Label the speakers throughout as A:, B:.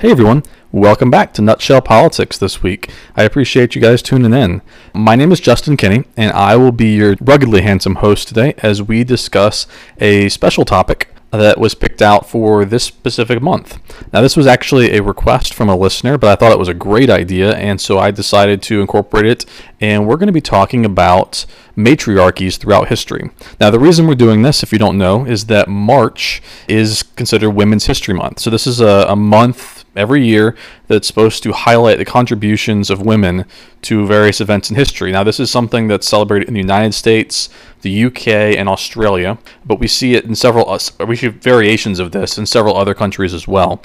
A: Hey everyone, welcome back to Nutshell Politics this week. I appreciate you guys tuning in. My name is Justin Kinney, and I will be your ruggedly handsome host today as we discuss a special topic that was picked out for this specific month. Now, this was actually a request from a listener, but I thought it was a great idea, and so I decided to incorporate it. And we're going to be talking about matriarchies throughout history. Now, the reason we're doing this, if you don't know, is that March is considered Women's History Month. So, this is a, a month every year that's supposed to highlight the contributions of women to various events in history. Now, this is something that's celebrated in the United States, the UK, and Australia, but we see it in several, uh, we see variations of this in several other countries as well.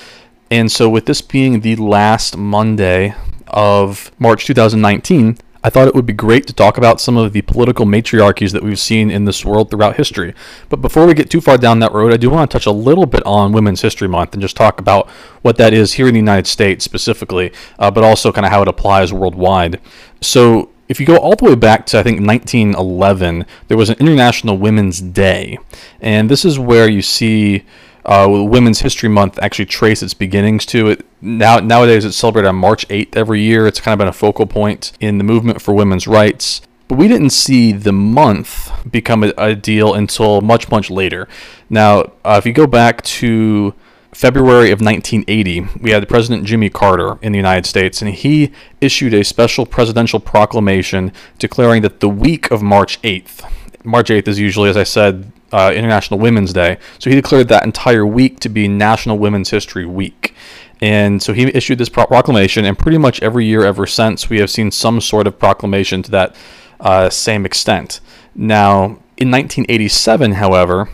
A: And so, with this being the last Monday of March 2019, I thought it would be great to talk about some of the political matriarchies that we've seen in this world throughout history. But before we get too far down that road, I do want to touch a little bit on Women's History Month and just talk about what that is here in the United States specifically, uh, but also kind of how it applies worldwide. So, if you go all the way back to I think 1911, there was an International Women's Day, and this is where you see uh, Women's History Month actually trace its beginnings to it. Now nowadays it's celebrated on March 8th every year. It's kind of been a focal point in the movement for women's rights. But we didn't see the month become a, a deal until much much later. Now, uh, if you go back to February of 1980, we had President Jimmy Carter in the United States, and he issued a special presidential proclamation declaring that the week of March 8th, March 8th is usually, as I said, uh, International Women's Day. So he declared that entire week to be National Women's History Week. And so he issued this proclamation, and pretty much every year ever since, we have seen some sort of proclamation to that uh, same extent. Now, in 1987, however,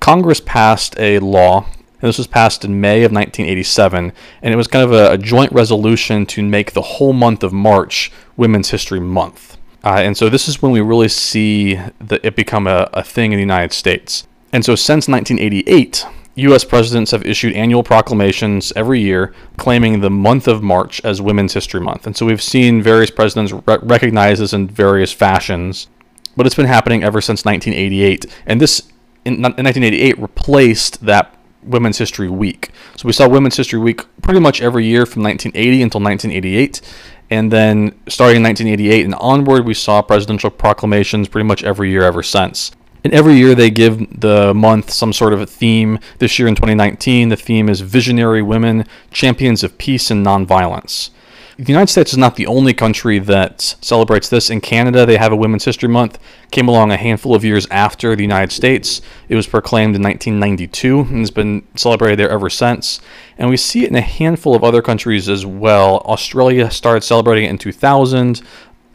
A: Congress passed a law, and this was passed in May of 1987, and it was kind of a, a joint resolution to make the whole month of March Women's History Month. Uh, and so this is when we really see the, it become a, a thing in the United States. And so since 1988, U.S. presidents have issued annual proclamations every year claiming the month of March as Women's History Month. And so we've seen various presidents re- recognize this in various fashions, but it's been happening ever since 1988. And this, in, in 1988, replaced that Women's History Week. So we saw Women's History Week pretty much every year from 1980 until 1988. And then starting in 1988 and onward, we saw presidential proclamations pretty much every year ever since. And every year they give the month some sort of a theme. This year in 2019, the theme is Visionary Women, Champions of Peace and Nonviolence. The United States is not the only country that celebrates this. In Canada, they have a Women's History Month. Came along a handful of years after the United States. It was proclaimed in 1992 and has been celebrated there ever since. And we see it in a handful of other countries as well. Australia started celebrating it in 2000.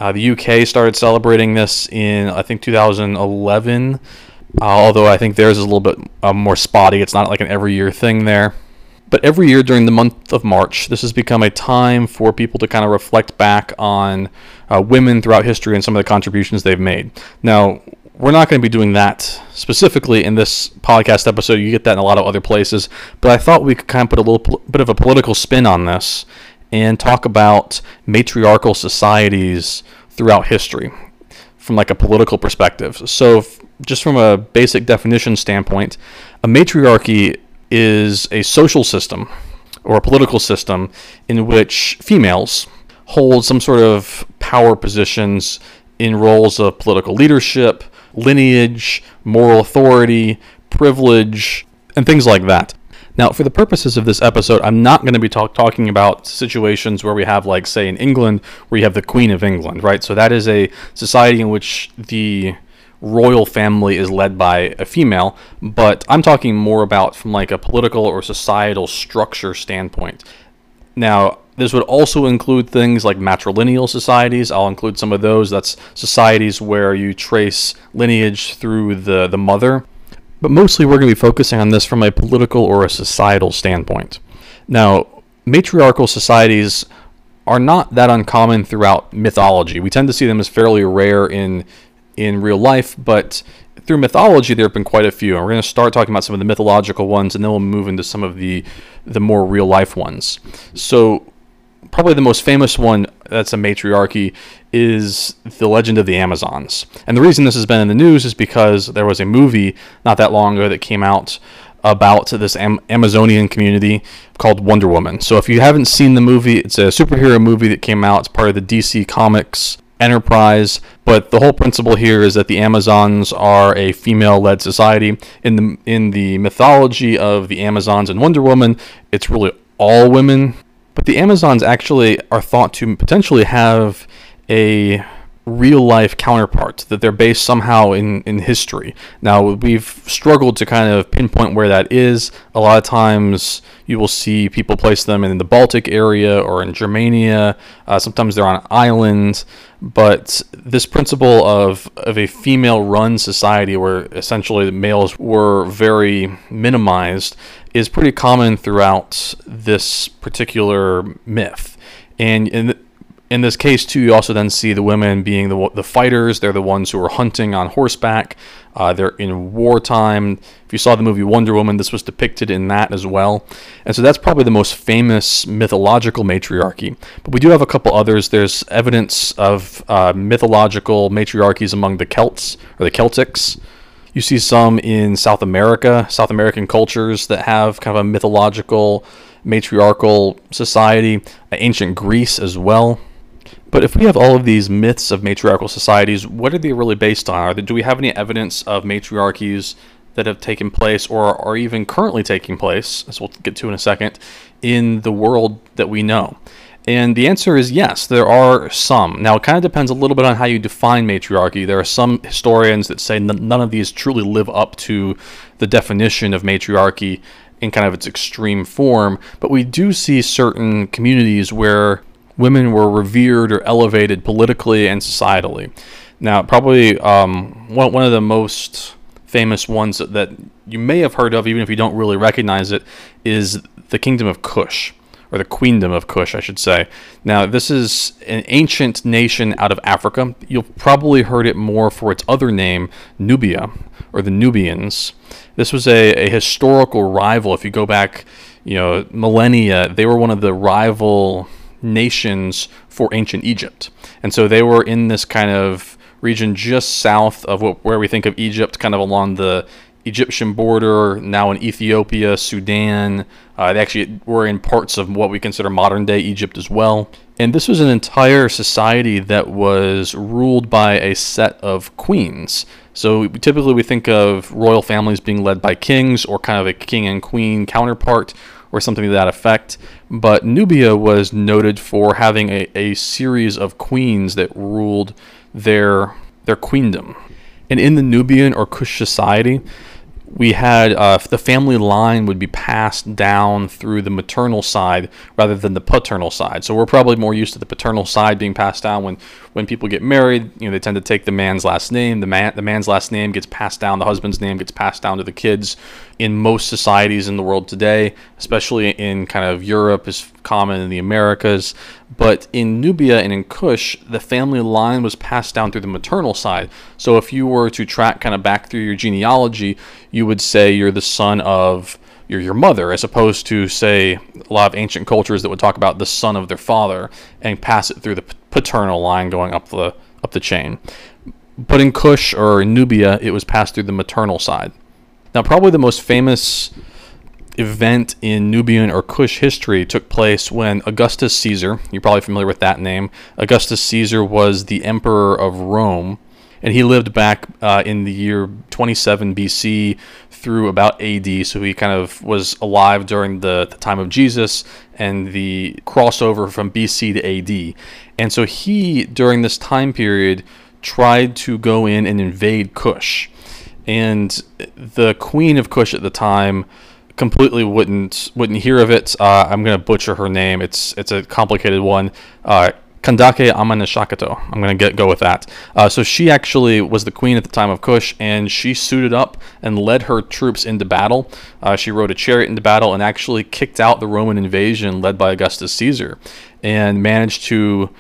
A: Uh, the UK started celebrating this in, I think, 2011. Uh, although I think theirs is a little bit uh, more spotty. It's not like an every year thing there. But every year during the month of March, this has become a time for people to kind of reflect back on uh, women throughout history and some of the contributions they've made. Now, we're not going to be doing that specifically in this podcast episode. You get that in a lot of other places. But I thought we could kind of put a little bit of a political spin on this and talk about matriarchal societies throughout history from like a political perspective. So, just from a basic definition standpoint, a matriarchy is a social system or a political system in which females hold some sort of power positions in roles of political leadership, lineage, moral authority, privilege, and things like that. Now, for the purposes of this episode, I'm not going to be talk- talking about situations where we have, like, say, in England, where you have the Queen of England, right? So that is a society in which the royal family is led by a female, but I'm talking more about from like a political or societal structure standpoint. Now, This would also include things like matrilineal societies. I'll include some of those. That's societies where you trace lineage through the, the mother. But mostly we're going to be focusing on this from a political or a societal standpoint. Now, matriarchal societies are not that uncommon throughout mythology. We tend to see them as fairly rare in in real life, but through mythology there have been quite a few. And we're going to start talking about some of the mythological ones and then we'll move into some of the the more real life ones. So probably the most famous one that's a matriarchy is the legend of the amazons and the reason this has been in the news is because there was a movie not that long ago that came out about this Am- amazonian community called wonder woman so if you haven't seen the movie it's a superhero movie that came out it's part of the dc comics enterprise but the whole principle here is that the amazons are a female-led society. In the in the mythology of the amazons and wonder woman it's really all women. But the Amazons actually are thought to potentially have a real life counterparts that they're based somehow in, in history. Now, we've struggled to kind of pinpoint where that is. A lot of times you will see people place them in the Baltic area or in Germania. Uh, sometimes they're on islands. But this principle of, of a female run society where essentially the males were very minimized is pretty common throughout this particular myth. And in, in this case, too, you also then see the women being the, the fighters. They're the ones who are hunting on horseback. Uh, they're in wartime. If you saw the movie Wonder Woman, this was depicted in that as well. And so that's probably the most famous mythological matriarchy. But we do have a couple others. There's evidence of uh, mythological matriarchies among the Celts or the Celtics. You see some in South America, South American cultures that have kind of a mythological, matriarchal society, ancient Greece as well. But if we have all of these myths of matriarchal societies, what are they really based on? They, do we have any evidence of matriarchies that have taken place or are even currently taking place, as we'll get to in a second, in the world that we know? And the answer is yes, there are some. Now, it kind of depends a little bit on how you define matriarchy. There are some historians that say none of these truly live up to the definition of matriarchy in kind of its extreme form, but we do see certain communities where women were revered or elevated politically and societally. Now, probably um, one, one of the most famous ones that, that you may have heard of, even if you don't really recognize it, is the Kingdom of Kush or the Queendom of Kush, I should say. Now, this is an ancient nation out of Africa. You'll probably heard it more for its other name, Nubia, or the Nubians. This was a, a historical rival. If you go back, you know, millennia, they were one of the rival nations for ancient Egypt. And so they were in this kind of region just south of what, where we think of Egypt, kind of along the Egyptian border, now in Ethiopia, Sudan. Uh, they actually were in parts of what we consider modern day Egypt as well. And this was an entire society that was ruled by a set of queens. So typically we think of royal families being led by kings or kind of a king and queen counterpart or something to that effect. But Nubia was noted for having a, a series of queens that ruled their their queendom. And in the Nubian or Kush society, we had uh, the family line would be passed down through the maternal side rather than the paternal side. So we're probably more used to the paternal side being passed down when when people get married. You know, they tend to take the man's last name. The man the man's last name gets passed down. The husband's name gets passed down to the kids. In most societies in the world today, especially in kind of Europe, is common in the Americas. But in Nubia and in Kush, the family line was passed down through the maternal side. So if you were to track kind of back through your genealogy, you would say you're the son of your, your mother, as opposed to, say, a lot of ancient cultures that would talk about the son of their father and pass it through the paternal line going up the, up the chain. But in Kush or Nubia, it was passed through the maternal side. Now, probably the most famous event in Nubian or Kush history took place when Augustus Caesar, you're probably familiar with that name, Augustus Caesar was the emperor of Rome, and he lived back uh, in the year 27 BC through about AD, so he kind of was alive during the, the time of Jesus and the crossover from BC to AD. And so he, during this time period, tried to go in and invade Kush. And the queen of Kush at the time completely wouldn't wouldn't hear of it. Uh, I'm gonna butcher her name. It's it's a complicated one. Uh, Kandake Amanishakato. I'm going to get go with that. Uh, so she actually was the queen at the time of Kush, and she suited up and led her troops into battle. Uh, she rode a chariot into battle and actually kicked out the Roman invasion led by Augustus Caesar, and managed to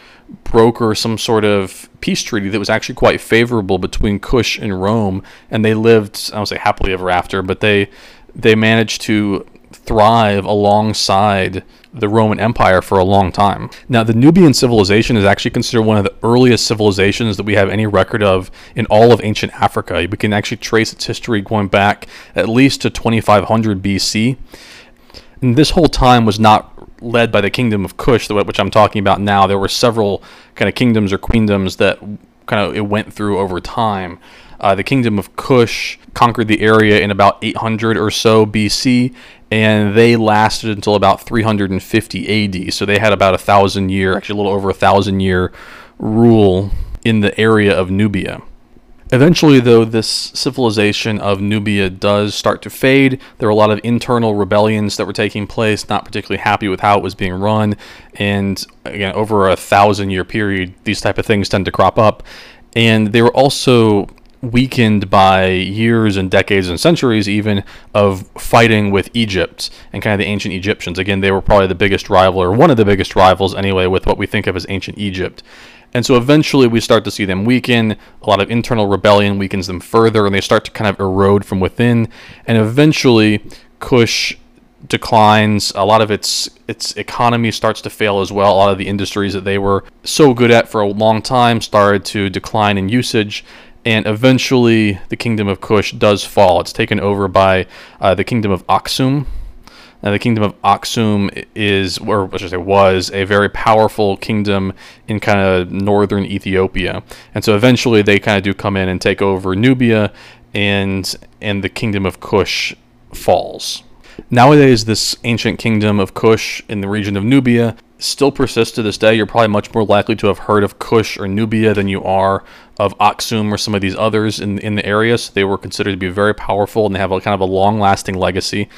A: broker some sort of peace treaty that was actually quite favorable between Kush and Rome, and they lived I don't say happily ever after, but they they managed to thrive alongside the Roman Empire for a long time. Now, the Nubian civilization is actually considered one of the earliest civilizations that we have any record of in all of ancient Africa. We can actually trace its history going back at least to 2500 BC. And this whole time was not led by the kingdom of Kush, which I'm talking about now. There were several kind of kingdoms or queendoms that kind of it went through over time. Uh, the kingdom of Kush conquered the area in about 800 or so BC, and they lasted until about 350 AD. So they had about a thousand year, actually a little over a thousand year rule in the area of Nubia. Eventually, though, this civilization of Nubia does start to fade. There were a lot of internal rebellions that were taking place, not particularly happy with how it was being run. And again, over a thousand year period, these type of things tend to crop up. And they were also weakened by years and decades and centuries even of fighting with Egypt and kind of the ancient Egyptians. Again, they were probably the biggest rival or one of the biggest rivals anyway with what we think of as ancient Egypt. And so eventually we start to see them weaken. A lot of internal rebellion weakens them further and they start to kind of erode from within. And eventually Kush declines. A lot of its its economy starts to fail as well. A lot of the industries that they were so good at for a long time started to decline in usage and eventually the kingdom of Kush does fall. It's taken over by uh, the kingdom of Aksum. Now, the kingdom of Aksum is, or I should say, was a very powerful kingdom in kind of northern Ethiopia, and so eventually they kind of do come in and take over Nubia, and and the kingdom of Kush falls. Nowadays, this ancient kingdom of Kush in the region of Nubia still persists to this day. You're probably much more likely to have heard of Kush or Nubia than you are of Aksum or some of these others in, in the area. So they were considered to be very powerful and they have a kind of a long lasting legacy.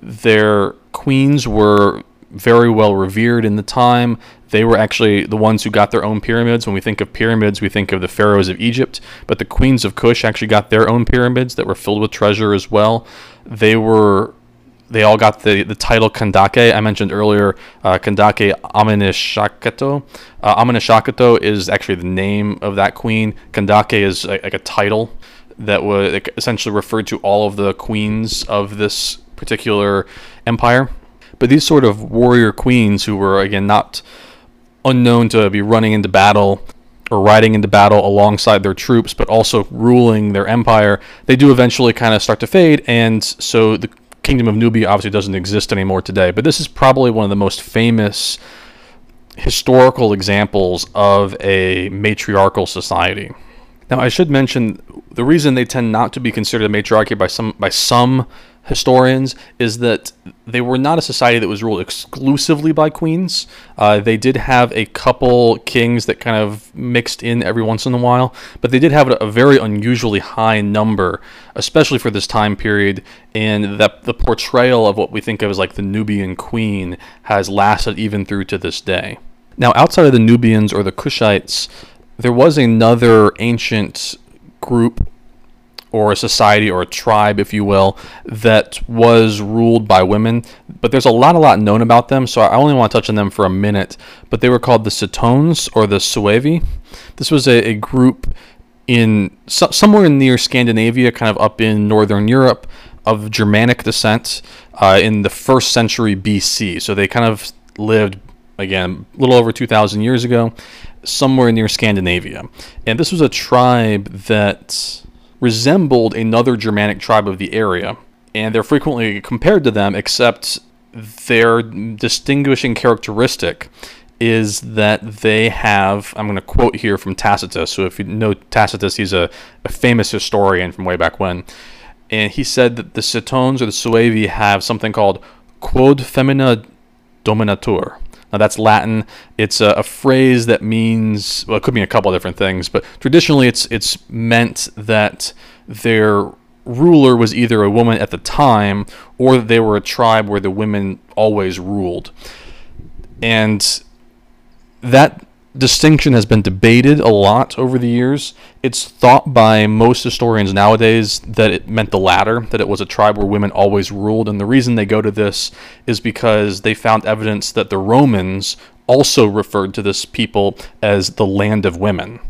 A: Their queens were very well revered in the time. They were actually the ones who got their own pyramids. When we think of pyramids, we think of the pharaohs of Egypt, but the queens of Kush actually got their own pyramids that were filled with treasure as well. They were they all got the, the title Kandake. I mentioned earlier uh, Kandake Amenishakato. Uh, Amenishakato is actually the name of that queen. Kandake is a, like a title that was essentially referred to all of the queens of this particular empire. But these sort of warrior queens who were, again, not unknown to be running into battle or riding into battle alongside their troops, but also ruling their empire, they do eventually kind of start to fade. And so the Kingdom of Nubia obviously doesn't exist anymore today, but this is probably one of the most famous historical examples of a matriarchal society. Now, I should mention the reason they tend not to be considered a matriarchy by some by some historians is that they were not a society that was ruled exclusively by queens. Uh, they did have a couple kings that kind of mixed in every once in a while, but they did have a, very unusually high number, especially for this time period. And that the portrayal of what we think of as like the Nubian queen has lasted even through to this day. Now, outside of the Nubians or the Kushites, there was another ancient group or a society or a tribe, if you will, that was ruled by women. But there's a lot, a lot known about them, so I only want to touch on them for a minute. But they were called the Sitones or the Suevi. This was a, a group in so, somewhere near Scandinavia, kind of up in northern Europe, of Germanic descent uh, in the first century BC. So they kind of lived again a little over 2,000 years ago, somewhere near Scandinavia. And this was a tribe that resembled another Germanic tribe of the area, and they're frequently compared to them, except their distinguishing characteristic is that they have, I'm going to quote here from Tacitus. So if you know Tacitus, he's a, a famous historian from way back when. And he said that the Sitones or the Suevi have something called quod femina dominatur, now that's Latin. It's a, a, phrase that means well, it could mean a couple of different things, but traditionally it's it's meant that their ruler was either a woman at the time or they were a tribe where the women always ruled. And that distinction has been debated a lot over the years. It's thought by most historians nowadays that it meant the latter, that it was a tribe where women always ruled. And the reason they go to this is because they found evidence that the Romans also referred to this people as the land of women.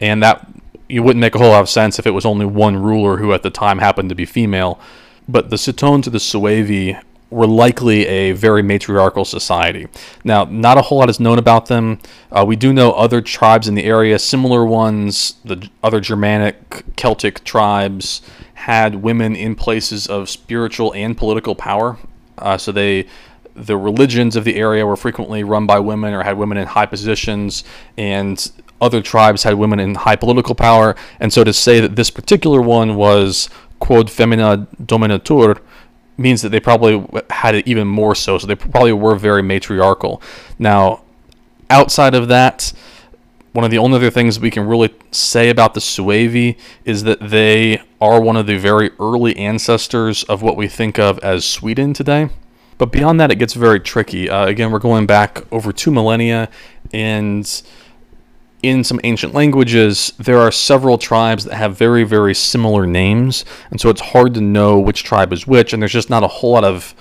A: And that you wouldn't make a whole lot of sense if it was only one ruler who at the time happened to be female. But the Cetone to the Suevi were likely a very matriarchal society. Now, not a whole lot is known about them. Uh, we do know other tribes in the area, similar ones, the other Germanic, Celtic tribes, had women in places of spiritual and political power. Uh, so they the religions of the area were frequently run by women or had women in high positions, and other tribes had women in high political power. And so to say that this particular one was quod femina dominatur means that they probably had it even more so. So they probably were very matriarchal. Now, outside of that, one of the only other things we can really say about the Suevi is that they are one of the very early ancestors of what we think of as Sweden today. But beyond that, it gets very tricky. Uh, again, we're going back over two millennia, and in some ancient languages, there are several tribes that have very, very similar names, and so it's hard to know which tribe is which, and there's just not a whole lot of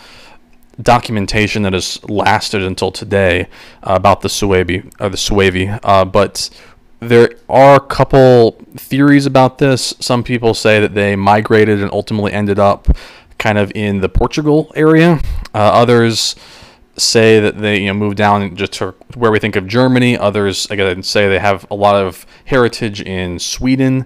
A: documentation that has lasted until today uh, about the Suebi or the Suevi. Uh, but there are a couple theories about this. Some people say that they migrated and ultimately ended up kind of in the Portugal area. Uh, others say that they you know moved down just to where we think of Germany. Others again say they have a lot of heritage in Sweden.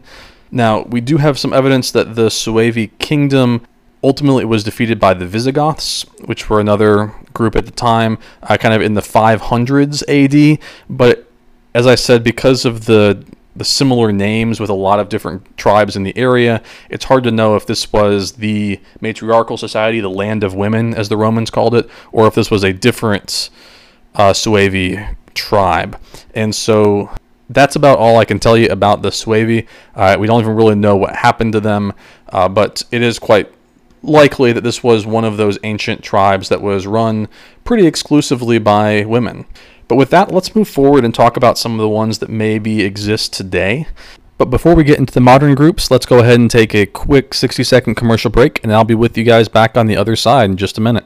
A: Now we do have some evidence that the Suevi kingdom ultimately was defeated by the Visigoths, which were another group at the time, uh, kind of in the 500s AD. But as I said, because of the the similar names with a lot of different tribes in the area. It's hard to know if this was the matriarchal society, the land of women, as the Romans called it, or if this was a different uh, Suevi tribe. And so that's about all I can tell you about the Suevi. Uh, we don't even really know what happened to them, uh, but it is quite likely that this was one of those ancient tribes that was run pretty exclusively by women. But with that, let's move forward and talk about some of the ones that maybe exist today. But before we get into the modern groups, let's go ahead and take a quick 60 second commercial break, and I'll be with you guys back on the other side in just a minute.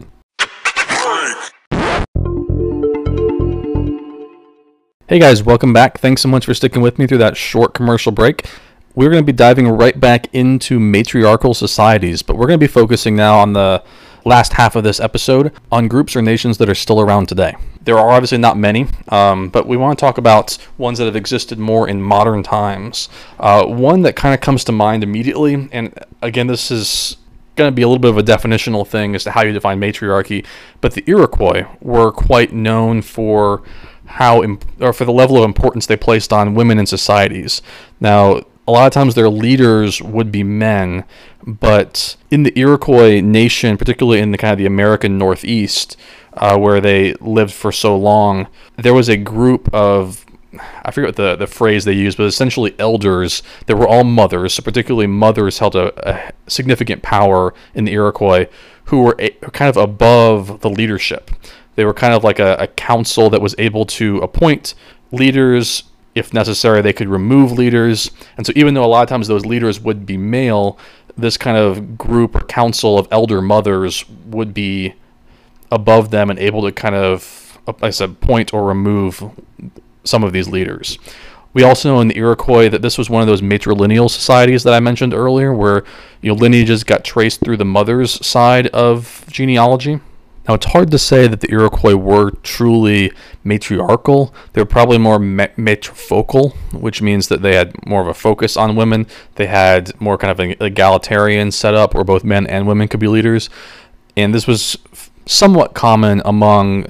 A: Hey guys, welcome back. Thanks so much for sticking with me through that short commercial break. We're going to be diving right back into matriarchal societies, but we're going to be focusing now on the last half of this episode on groups or nations that are still around today. There are obviously not many, um, but we want to talk about ones that have existed more in modern times. Uh, one that kind of comes to mind immediately, and again, this is going to be a little bit of a definitional thing as to how you define matriarchy, but the Iroquois were quite known for how or for the level of importance they placed on women in societies. Now, a lot of times their leaders would be men, but in the Iroquois nation, particularly in the kind of the American Northeast, uh, where they lived for so long, there was a group of I forget what the, the phrase they used, but essentially elders that were all mothers. So particularly mothers held a, a significant power in the Iroquois, who were a, kind of above the leadership. They were kind of like a, a council that was able to appoint leaders if necessary, they could remove leaders. And so, even though a lot of times those leaders would be male, this kind of group or council of elder mothers would be above them and able to kind of, uh, like I said, point or remove some of these leaders. We also know in the Iroquois that this was one of those matrilineal societies that I mentioned earlier, where you know, lineages got traced through the mother's side of genealogy. Now, it's hard to say that the Iroquois were truly matriarchal. They were probably more matrifocal, which means that they had more of a focus on women. They had more kind of an egalitarian setup where both men and women could be leaders. And this was somewhat common among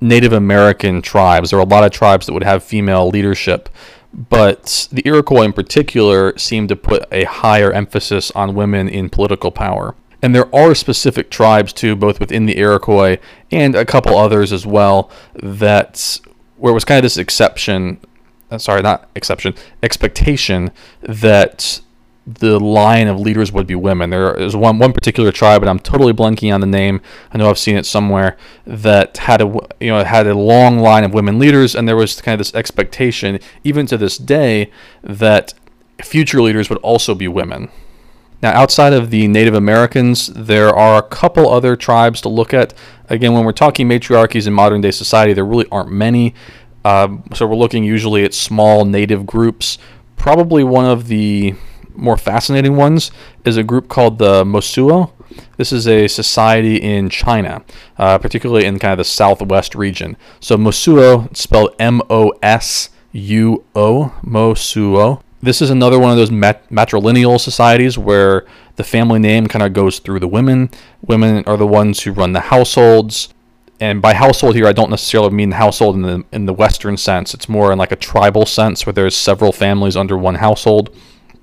A: Native American tribes. There were a lot of tribes that would have female leadership, but the Iroquois in particular seemed to put a higher emphasis on women in political power. And there are specific tribes too, both within the Iroquois and a couple others as well, that where it was kind of this exception, uh, sorry, not exception, expectation that the line of leaders would be women. There is one one particular tribe, and I'm totally blanking on the name. I know I've seen it somewhere that had a you know had a long line of women leaders, and there was kind of this expectation, even to this day, that future leaders would also be women. Now, outside of the Native Americans, there are a couple other tribes to look at. Again, when we're talking matriarchies in modern day society, there really aren't many. Uh, so we're looking usually at small native groups. Probably one of the more fascinating ones is a group called the Mosuo. This is a society in China, uh, particularly in kind of the southwest region. So Mosuo, spelled M O S U O, Mosuo. This is another one of those mat- matrilineal societies where the family name kind of goes through the women. Women are the ones who run the households. And by household here, I don't necessarily mean household in the in the Western sense. It's more in like a tribal sense where there's several families under one household.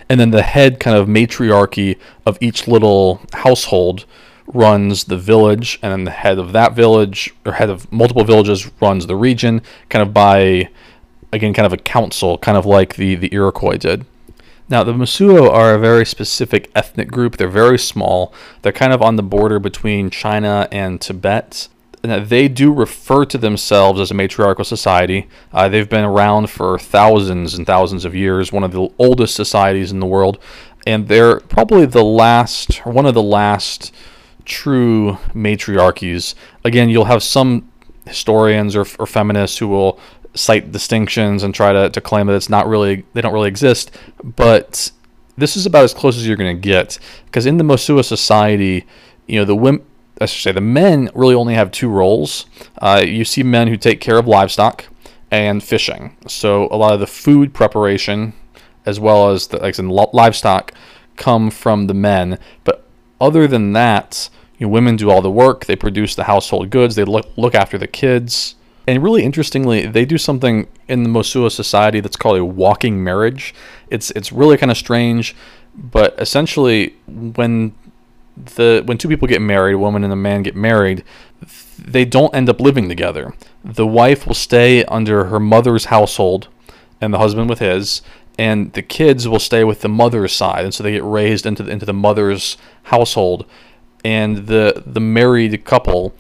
A: And then the head kind of matriarchy of each little household runs the village, and then the head of that village or head of multiple villages runs the region, kind of by again, kind of a council, kind of like the, the Iroquois did. Now, the Mosuo are a very specific ethnic group. They're very small. They're kind of on the border between China and Tibet. And they do refer to themselves as a matriarchal society. Uh, they've been around for thousands and thousands of years, one of the oldest societies in the world. And they're probably the last, or one of the last true matriarchies. Again, you'll have some historians or, or feminists who will cite distinctions and try to, to claim that it's not really they don't really exist but this is about as close as you're going to get because in the Mosuo society you know the women I should say the men really only have two roles. Uh, you see men who take care of livestock and fishing. So a lot of the food preparation as well as the like in livestock come from the men. But other than that you know, women do all the work they produce the household goods they look look after the kids and really interestingly, they do something in the Mosuo society that's called a walking marriage. It's it's really kind of strange, but essentially when the when two people get married, a woman and a man get married, they don't end up living together. The wife will stay under her mother's household and the husband with his, and the kids will stay with the mother's side, and so they get raised into the, into the mother's household. And the the married couple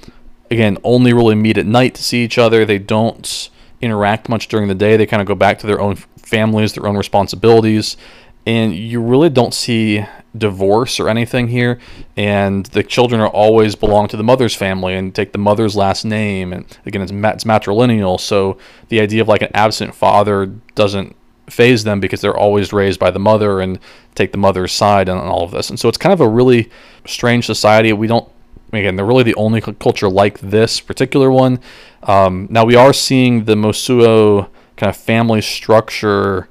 A: again only really meet at night to see each other. They don't interact much during the day. They kind of go back to their own families, their own responsibilities, and you really don't see divorce or anything here. And the children are always belong to the mother's family and take the mother's last name. And again, it's, it's matrilineal, so the idea of like an absent father doesn't phase them because they're always raised by the mother and take the mother's side and all of this. And so it's kind of a really strange society. We don't again, they're really the only culture like this particular one. Um, now we are seeing the Mosuo kind of family structure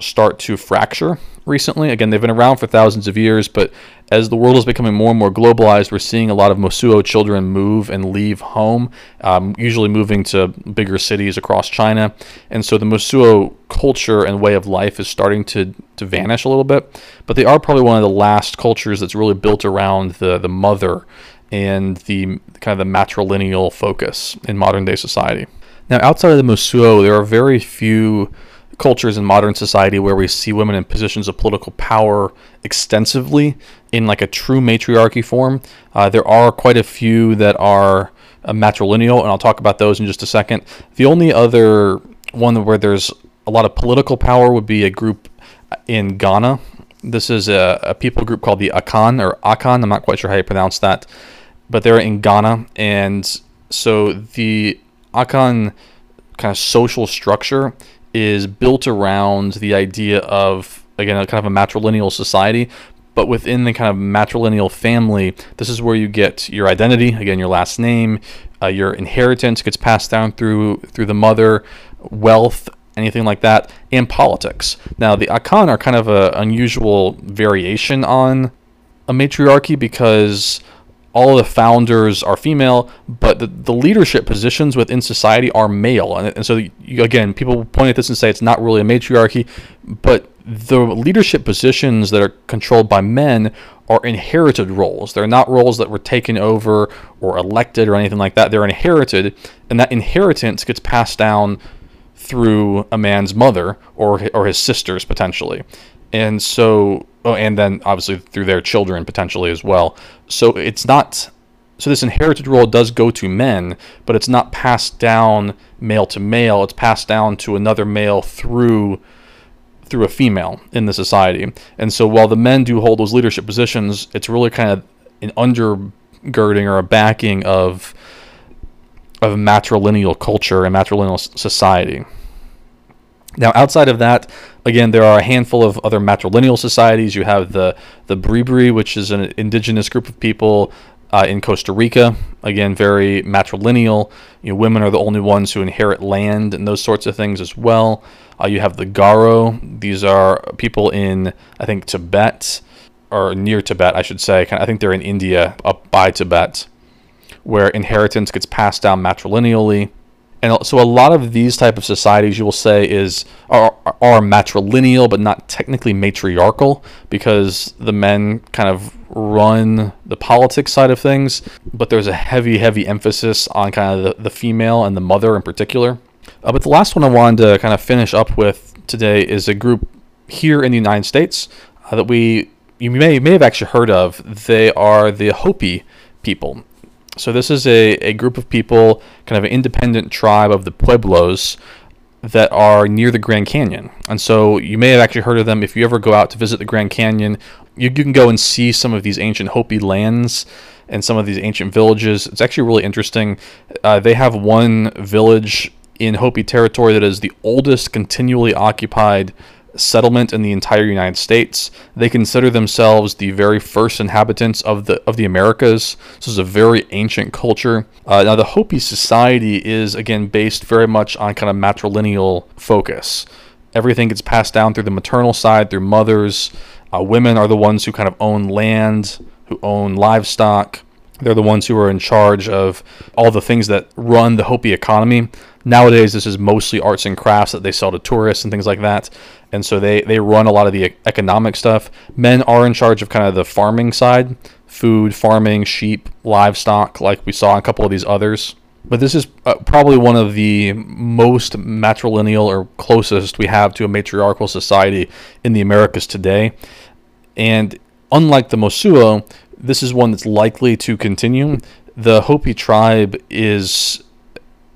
A: start to fracture recently. Again, they've been around for thousands of years, but as the world is becoming more and more globalized, we're seeing a lot of Mosuo children move and leave home, um, usually moving to bigger cities across China. And so the Mosuo culture and way of life is starting to, to vanish a little bit. But they are probably one of the last cultures that's really built around the, the mother and the kind of the matrilineal focus in modern day society. Now, outside of the Mosuo, there are very few cultures in modern society where we see women in positions of political power extensively in like a true matriarchy form. Uh, there are quite a few that are uh, matrilineal, and I'll talk about those in just a second. The only other one where there's a lot of political power would be a group in Ghana. This is a, a people group called the Akan or Akan. I'm not quite sure how you pronounce that but they're in Ghana, and so the Akan kind of social structure is built around the idea of again a kind of a matrilineal society. But within the kind of matrilineal family this is where you get your identity again your last name uh, your inheritance gets passed down through through the mother wealth anything like that and politics. Now the akan are kind of an unusual variation on a matriarchy because all of the founders are female, but the, the leadership positions within society are male. And, and so, you, again, people point at this and say it's not really a matriarchy, but the leadership positions that are controlled by men are inherited roles. They're not roles that were taken over or elected or anything like that. They're inherited, and that inheritance gets passed down through a man's mother or or his sisters potentially. And so, oh, and then obviously through their children potentially as well. So it's not, so this inherited role does go to men, but it's not passed down male to male. It's passed down to another male through through a female in the society. And so while the men do hold those leadership positions, it's really kind of an undergirding or a backing of of matrilineal culture and matrilineal society. Now, outside of that, again, there are a handful of other matrilineal societies. You have the the Bribri, which is an indigenous group of people uh, in Costa Rica. Again, very matrilineal. You know, women are the only ones who inherit land and those sorts of things as well. Uh, you have the Garo. These are people in, I think, Tibet or near Tibet, I should say. I think they're in India, up by Tibet, where inheritance gets passed down matrilineally and so a lot of these type of societies you will say is are, are matrilineal but not technically matriarchal because the men kind of run the politics side of things. But there's a heavy heavy emphasis on kind of the, the female and the mother in particular. Uh, but the last one i wanted to kind of finish up with today is a group here in the united states uh, that we you may may have actually heard of. They are the hopi people so this is a, a group of people, kind of an independent tribe of the Pueblos that are near the Grand Canyon. And so you may have actually heard of them if you ever go out to visit the Grand Canyon. You, you can go and see some of these ancient Hopi lands and some of these ancient villages. It's actually really interesting. Uh, they have one village in Hopi territory that is the oldest continually occupied settlement in the entire United States. They consider themselves the very first inhabitants of the of the Americas. This is a very ancient culture. Uh, now, the Hopi society is again based very much on kind of matrilineal focus. Everything gets passed down through the maternal side, through mothers. Uh, women are the ones who kind of own land, who own livestock. They're the ones who are in charge of all the things that run the Hopi economy. Nowadays, this is mostly arts and crafts that they sell to tourists and things like that. And so they, they run a lot of the economic stuff. Men are in charge of kind of the farming side food, farming, sheep, livestock, like we saw a couple of these others. But this is uh, probably one of the most matrilineal or closest we have to a matriarchal society in the Americas today. And unlike the Mosuo, this is one that's likely to continue. The Hopi tribe is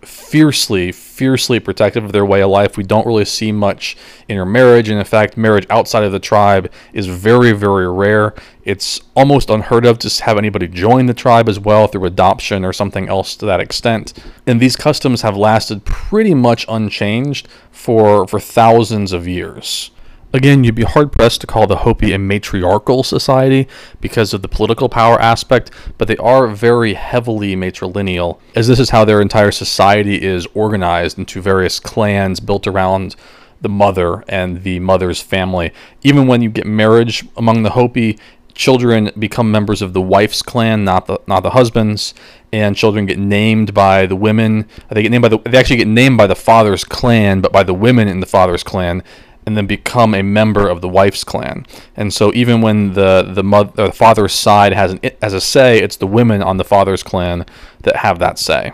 A: fiercely, fiercely protective of their way of life. We don't really see much intermarriage. And in fact, marriage outside of the tribe is very, very rare. It's almost unheard of to have anybody join the tribe as well through adoption or something else to that extent. And these customs have lasted pretty much unchanged for, for thousands of years. Again, you'd be hard pressed to call the Hopi a matriarchal society because of the political power aspect, but they are very heavily matrilineal, as this is how their entire society is organized into various clans built around the mother and the mother's family. Even when you get marriage among the Hopi, children become members of the wife's clan, not the not the husband's, and children get named by the women. They get named by the they actually get named by the father's clan, but by the women in the father's clan and then become a member of the wife's clan. And so even when the the mother the father's side has an as a say, it's the women on the father's clan that have that say.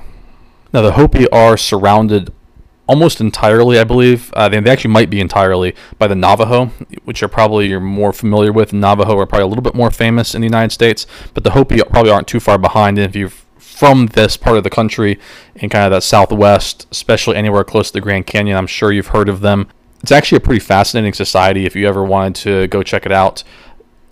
A: Now the Hopi are surrounded almost entirely, I believe. Uh, they, they actually might be entirely by the Navajo, which are probably you're more familiar with. Navajo are probably a little bit more famous in the United States, but the Hopi probably aren't too far behind. And if you're from this part of the country in kind of that southwest, especially anywhere close to the Grand Canyon, I'm sure you've heard of them. It's actually a pretty fascinating society. If you ever wanted to go check it out,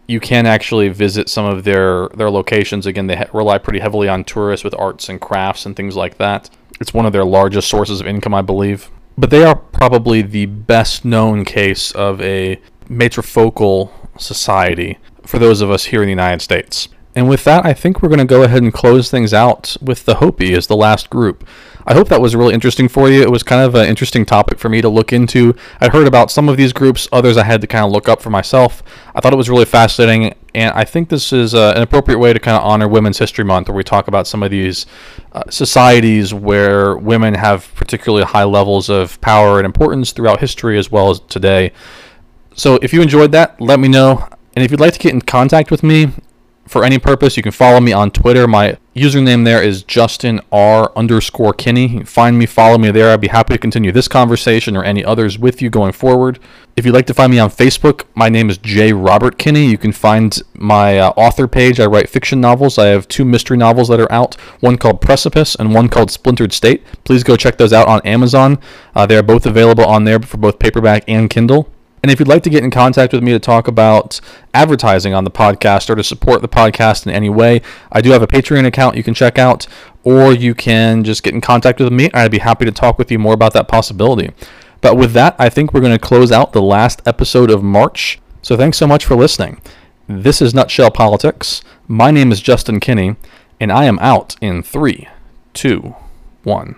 A: you can actually visit some of their their locations. Again, they rely pretty heavily on tourists with arts and crafts and things like that. It's one of their largest sources of income, I believe. But they are probably the best known case of a matrifocal society for those of us here in the United States. And with that, I think we're going to go ahead and close things out with the Hopi as the last group. I hope that was really interesting for you. It was kind of an interesting topic for me to look into. I heard about some of these groups, others I had to kind of look up for myself. I thought it was really fascinating, and I think this is uh, an appropriate way to kind of honor Women's History Month, where we talk about some of these uh, societies where women have particularly high levels of power and importance throughout history as well as today. So if you enjoyed that, let me know. And if you'd like to get in contact with me, for any purpose, you can follow me on Twitter. My username there is Justin R underscore Kinney. Find me, follow me there. I'd be happy to continue this conversation or any others with you going forward. If you'd like to find me on Facebook, my name is J. Robert Kinney. You can find my uh, author page. I write fiction novels. I have two mystery novels that are out, one called Precipice and one called Splintered State. Please go check those out on Amazon. Uh, they are both available on there for both paperback and Kindle. And if you'd like to get in contact with me to talk about advertising on the podcast or to support the podcast in any way, I do have a Patreon account you can check out, or you can just get in contact with me. I'd be happy to talk with you more about that possibility. But with that, I think we're going to close out the last episode of March. So thanks so much for listening. This is Nutshell Politics. My name is Justin Kinney, and I am out in three, two, one.